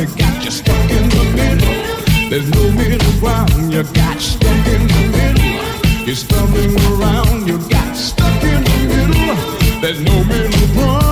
you got you stuck in the middle. There's no middle ground, you got stuck in the middle. You're stumbling around, you got stuck in the middle. There's no middle ground.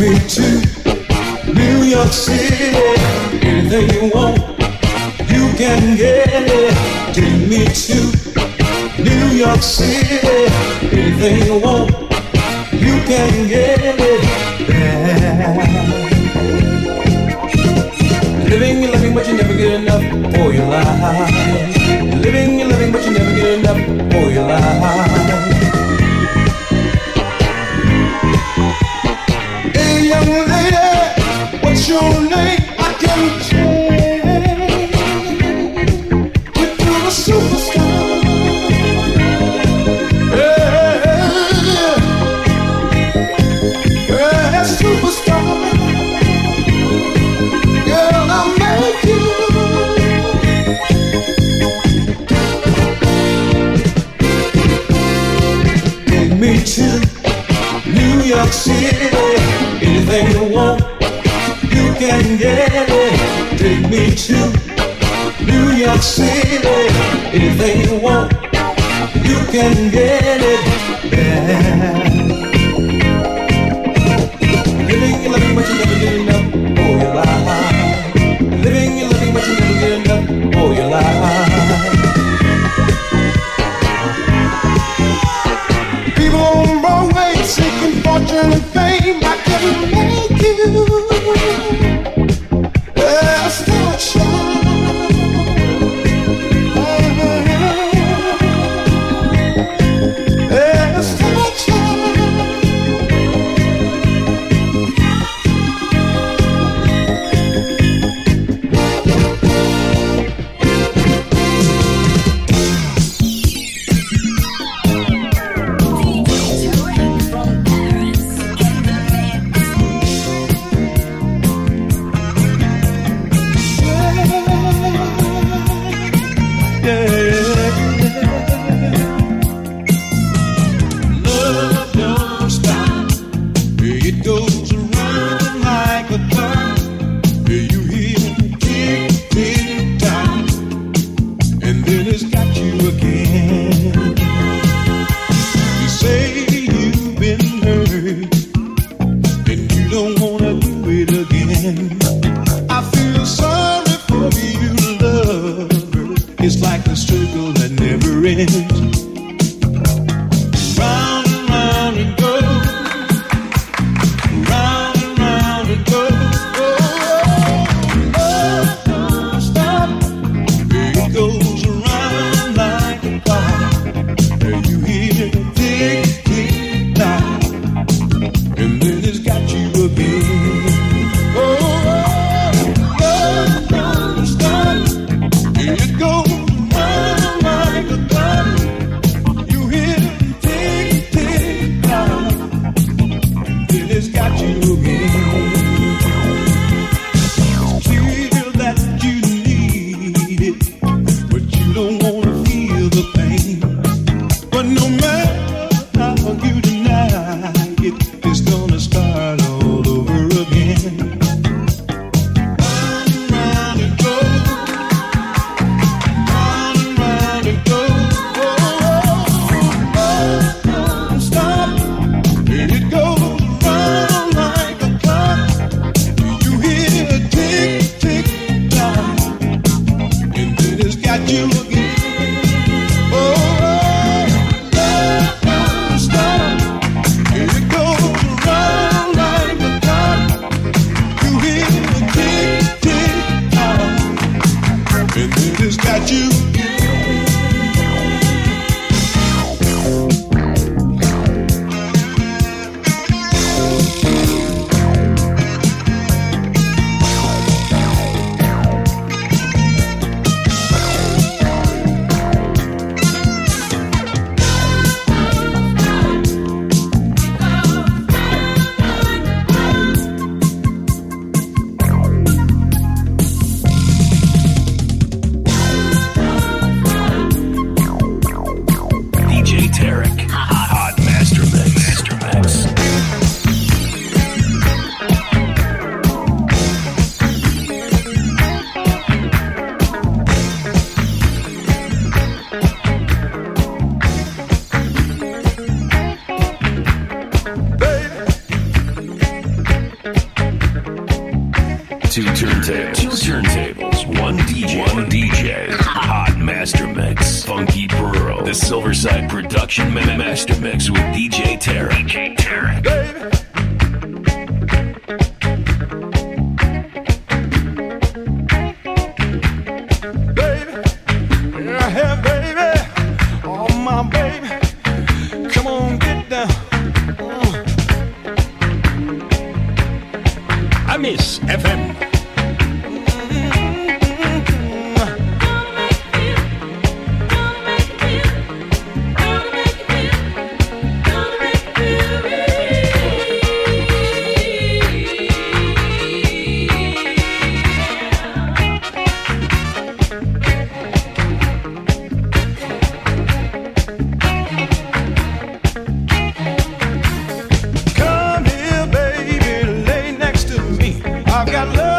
Me to New York City. Anything you want, you can get it. Take me to New York City. Anything you want, you can get it there. Living, you're living, but you never get enough for your life. Living, you're living, but you never get enough for your life. Young lady, what's your name? I can can get it. Take me to New York City. Anything you want, you can get it. Yeah. Living, but you never get enough for your life. Living, but you never get enough for your life. People on Broadway seeking fortune production ma- master mix with DJ Tarek. I've got love.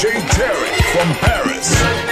DJ Terry from Paris.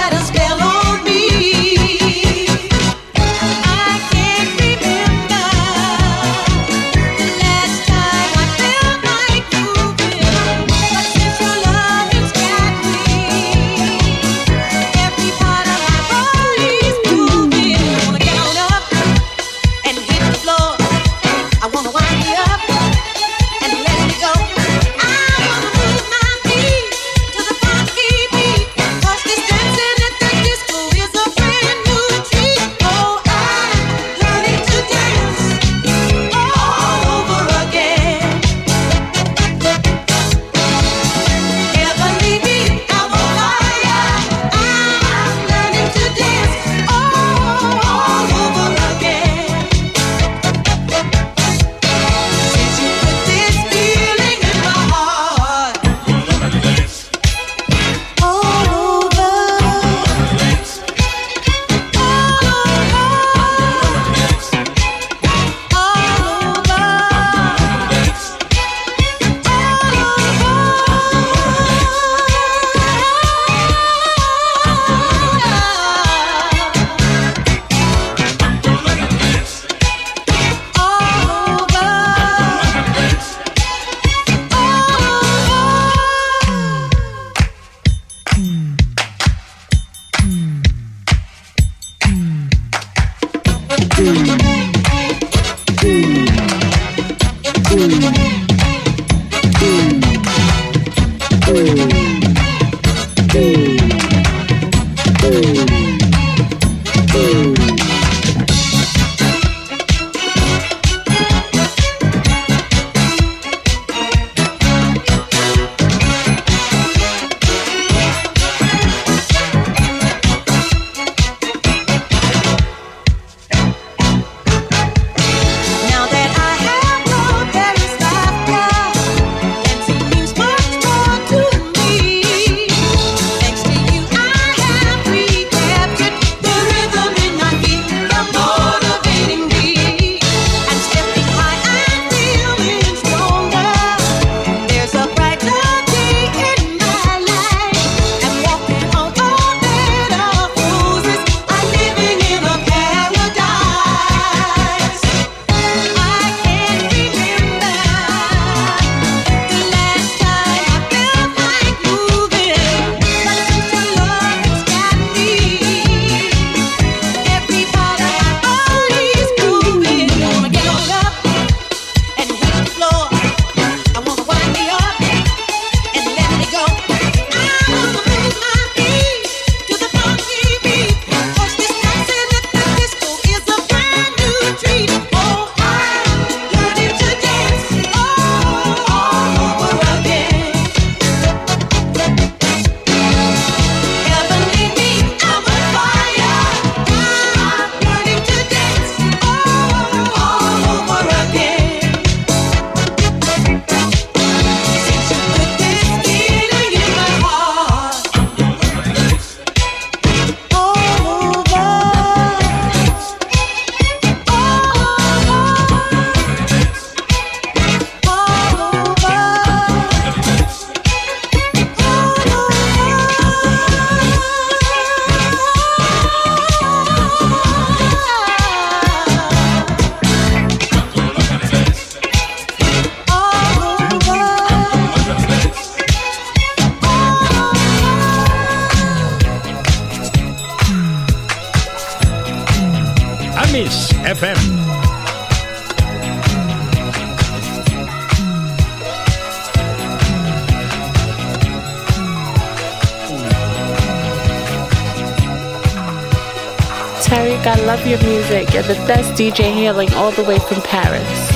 Let us spell Miss FM. Tarek, I love your music. You're the best DJ hailing all the way from Paris.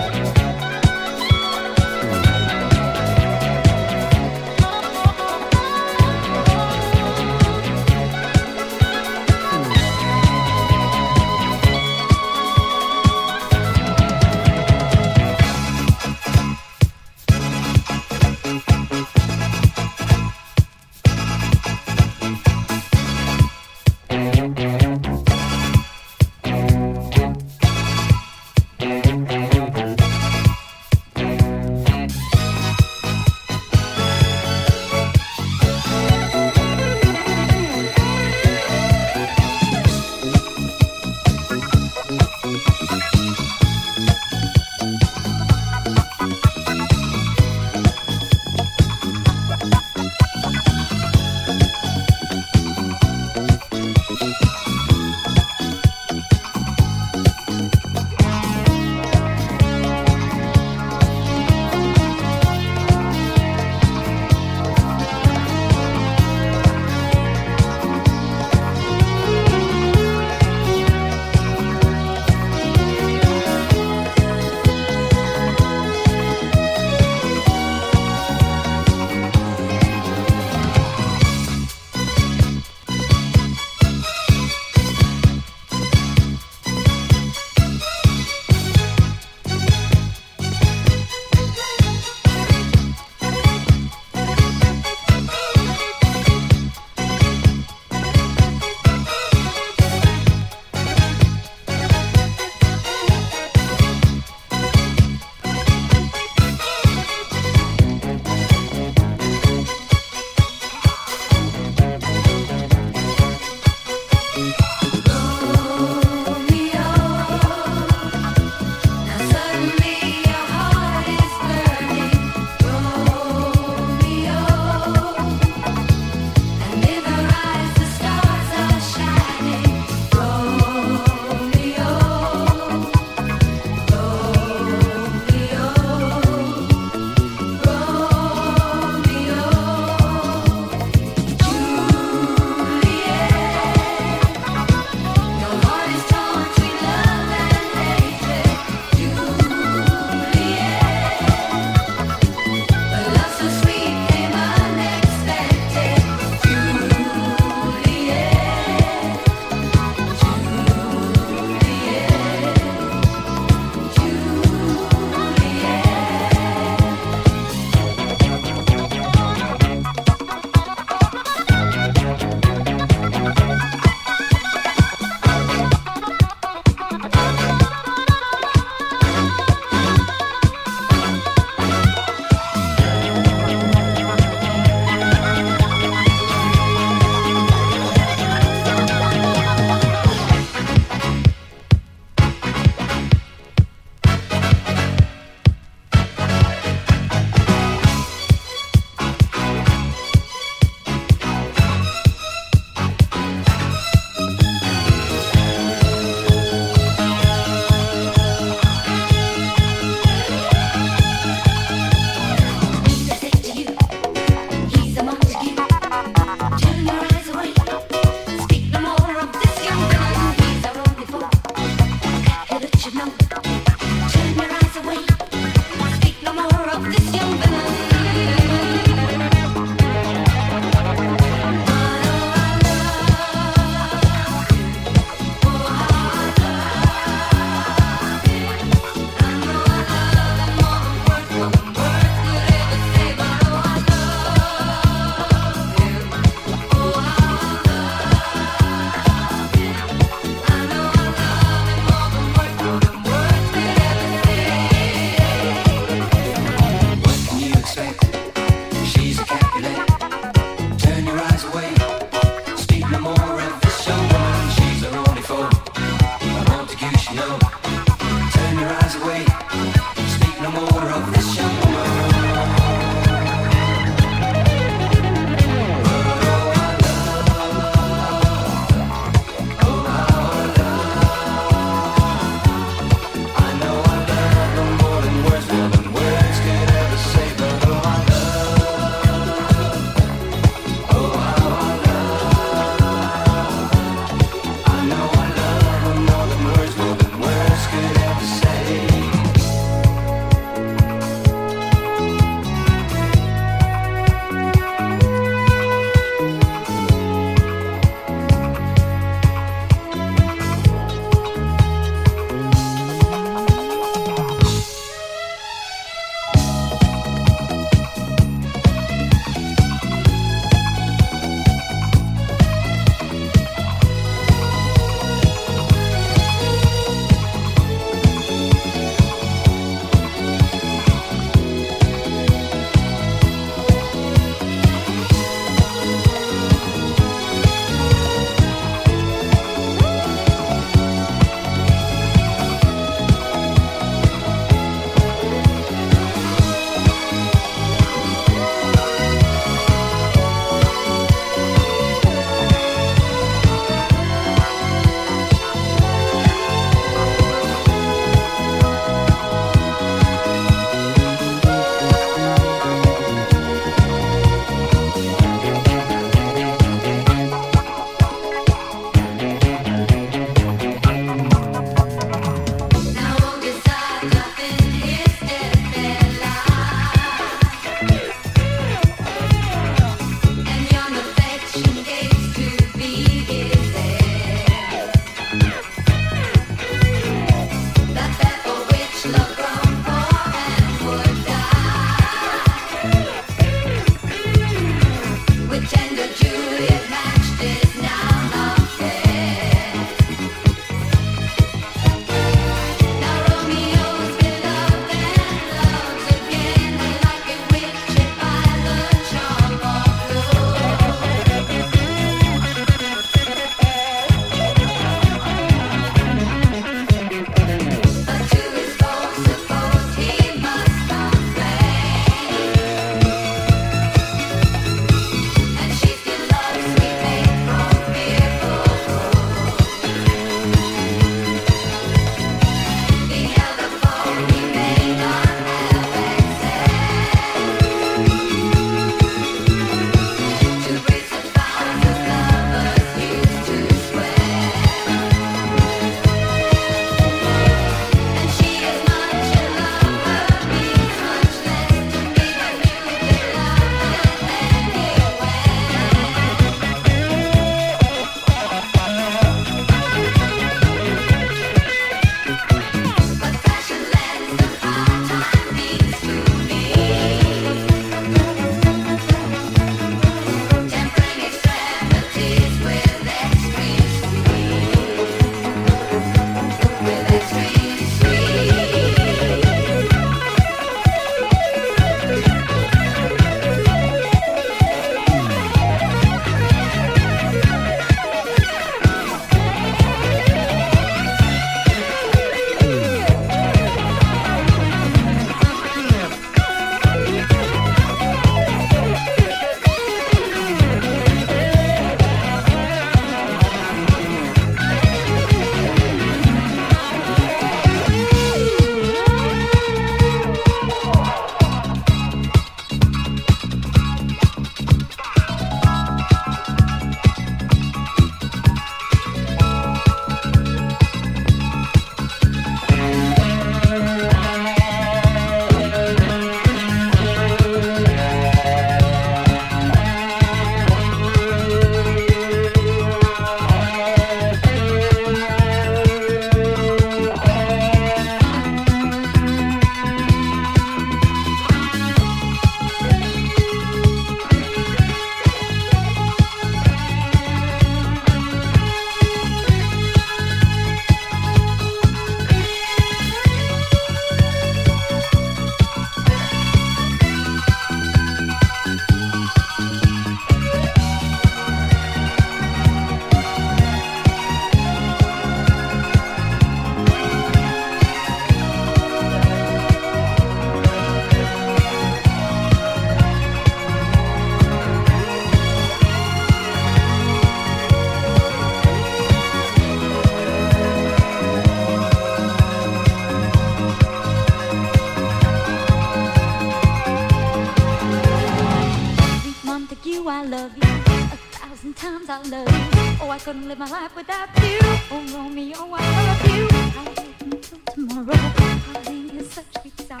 I love you. A thousand times I love you. Oh, I couldn't live my life without you. Oh, Romeo, I love you. I'll wait until tomorrow. I'll leave you such sweet sorrow.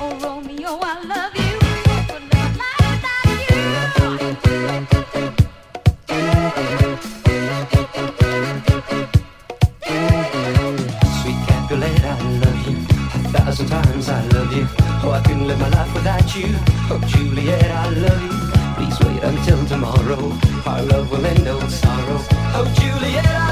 Oh, Romeo, I love you. I couldn't live my life without you. Sweet Capulet, I love you. A thousand times I love you. Oh, I couldn't live my life without you. Oh, Juliet, I love you. Until tomorrow. Our love will end old sorrow. Oh, Juliet,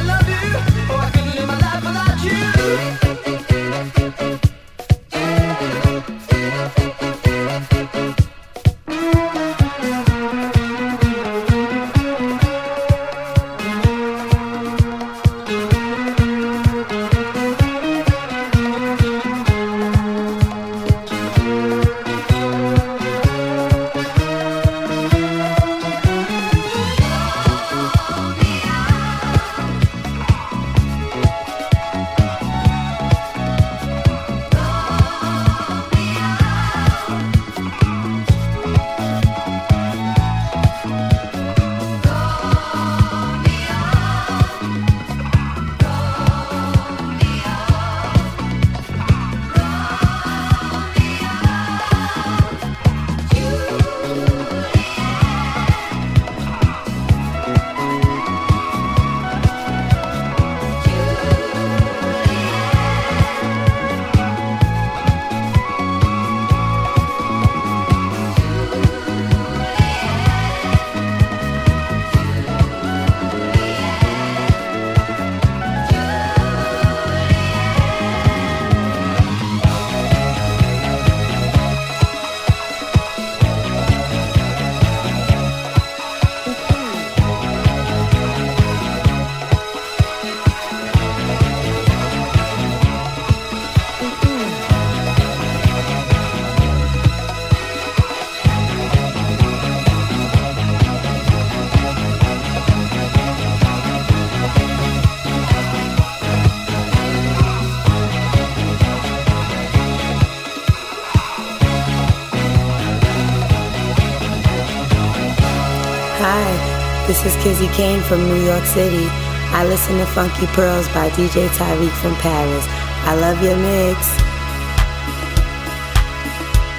this is Kizzy Kane from New York City. I listen to Funky Pearls by DJ Tyreek from Paris. I love your mix.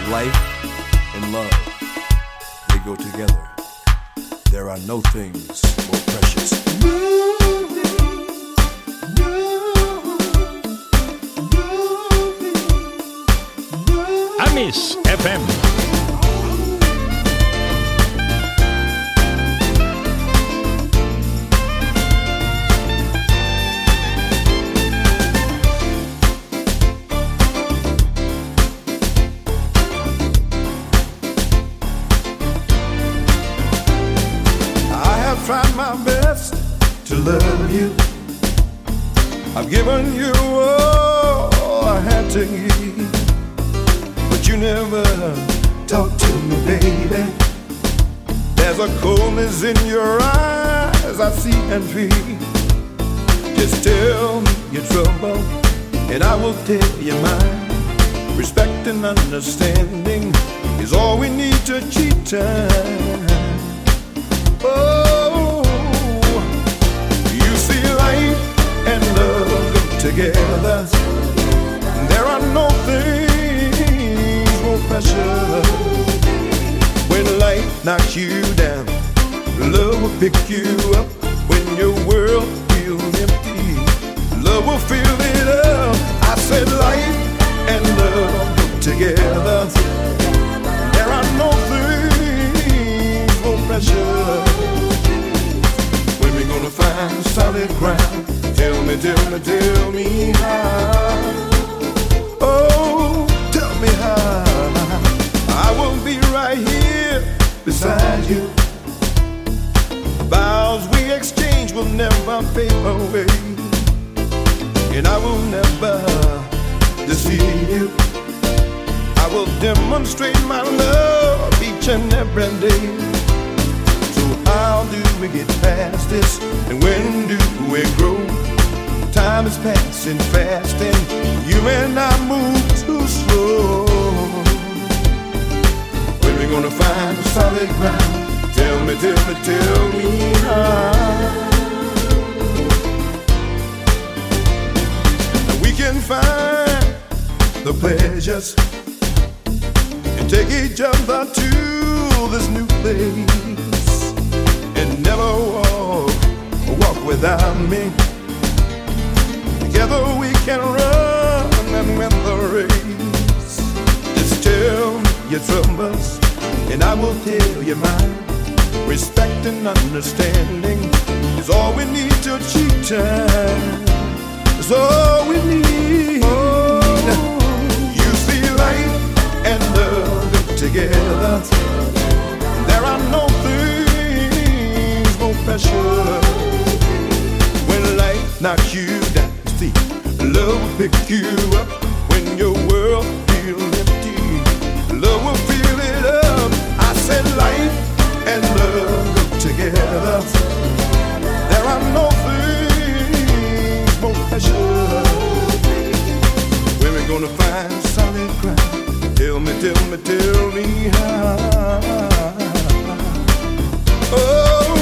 Life and love, they go together. There are no things more precious. Amis FM. Down, love will pick you up. When your world feels empty, love will fill it up. I said, life and love together. There are no things more precious. When we gonna find solid ground? Tell me, tell me, tell me how. Oh, tell me how. I will be right here beside you. Vows we exchange will never fade away. And I will never deceive you. I will demonstrate my love each and every day. So how do we get past this? And when do we grow? Time is passing fast and you and I move too slow. When we gonna find solid ground? Tell me, tell me, tell me how. We can find the pleasures and take each other to this new place and never walk, walk without me. Together we can run and win the race. Just tell your troubles and I will tell you mine. Respect and understanding is all we need to achieve time. Is all we need. You see, light and love together. There are no things more precious. When light knocks you down, see, love will pick you up. When your world said, light and love go together. There are no things more precious. Where we gonna find solid ground? Tell me, tell me, tell me how. Oh,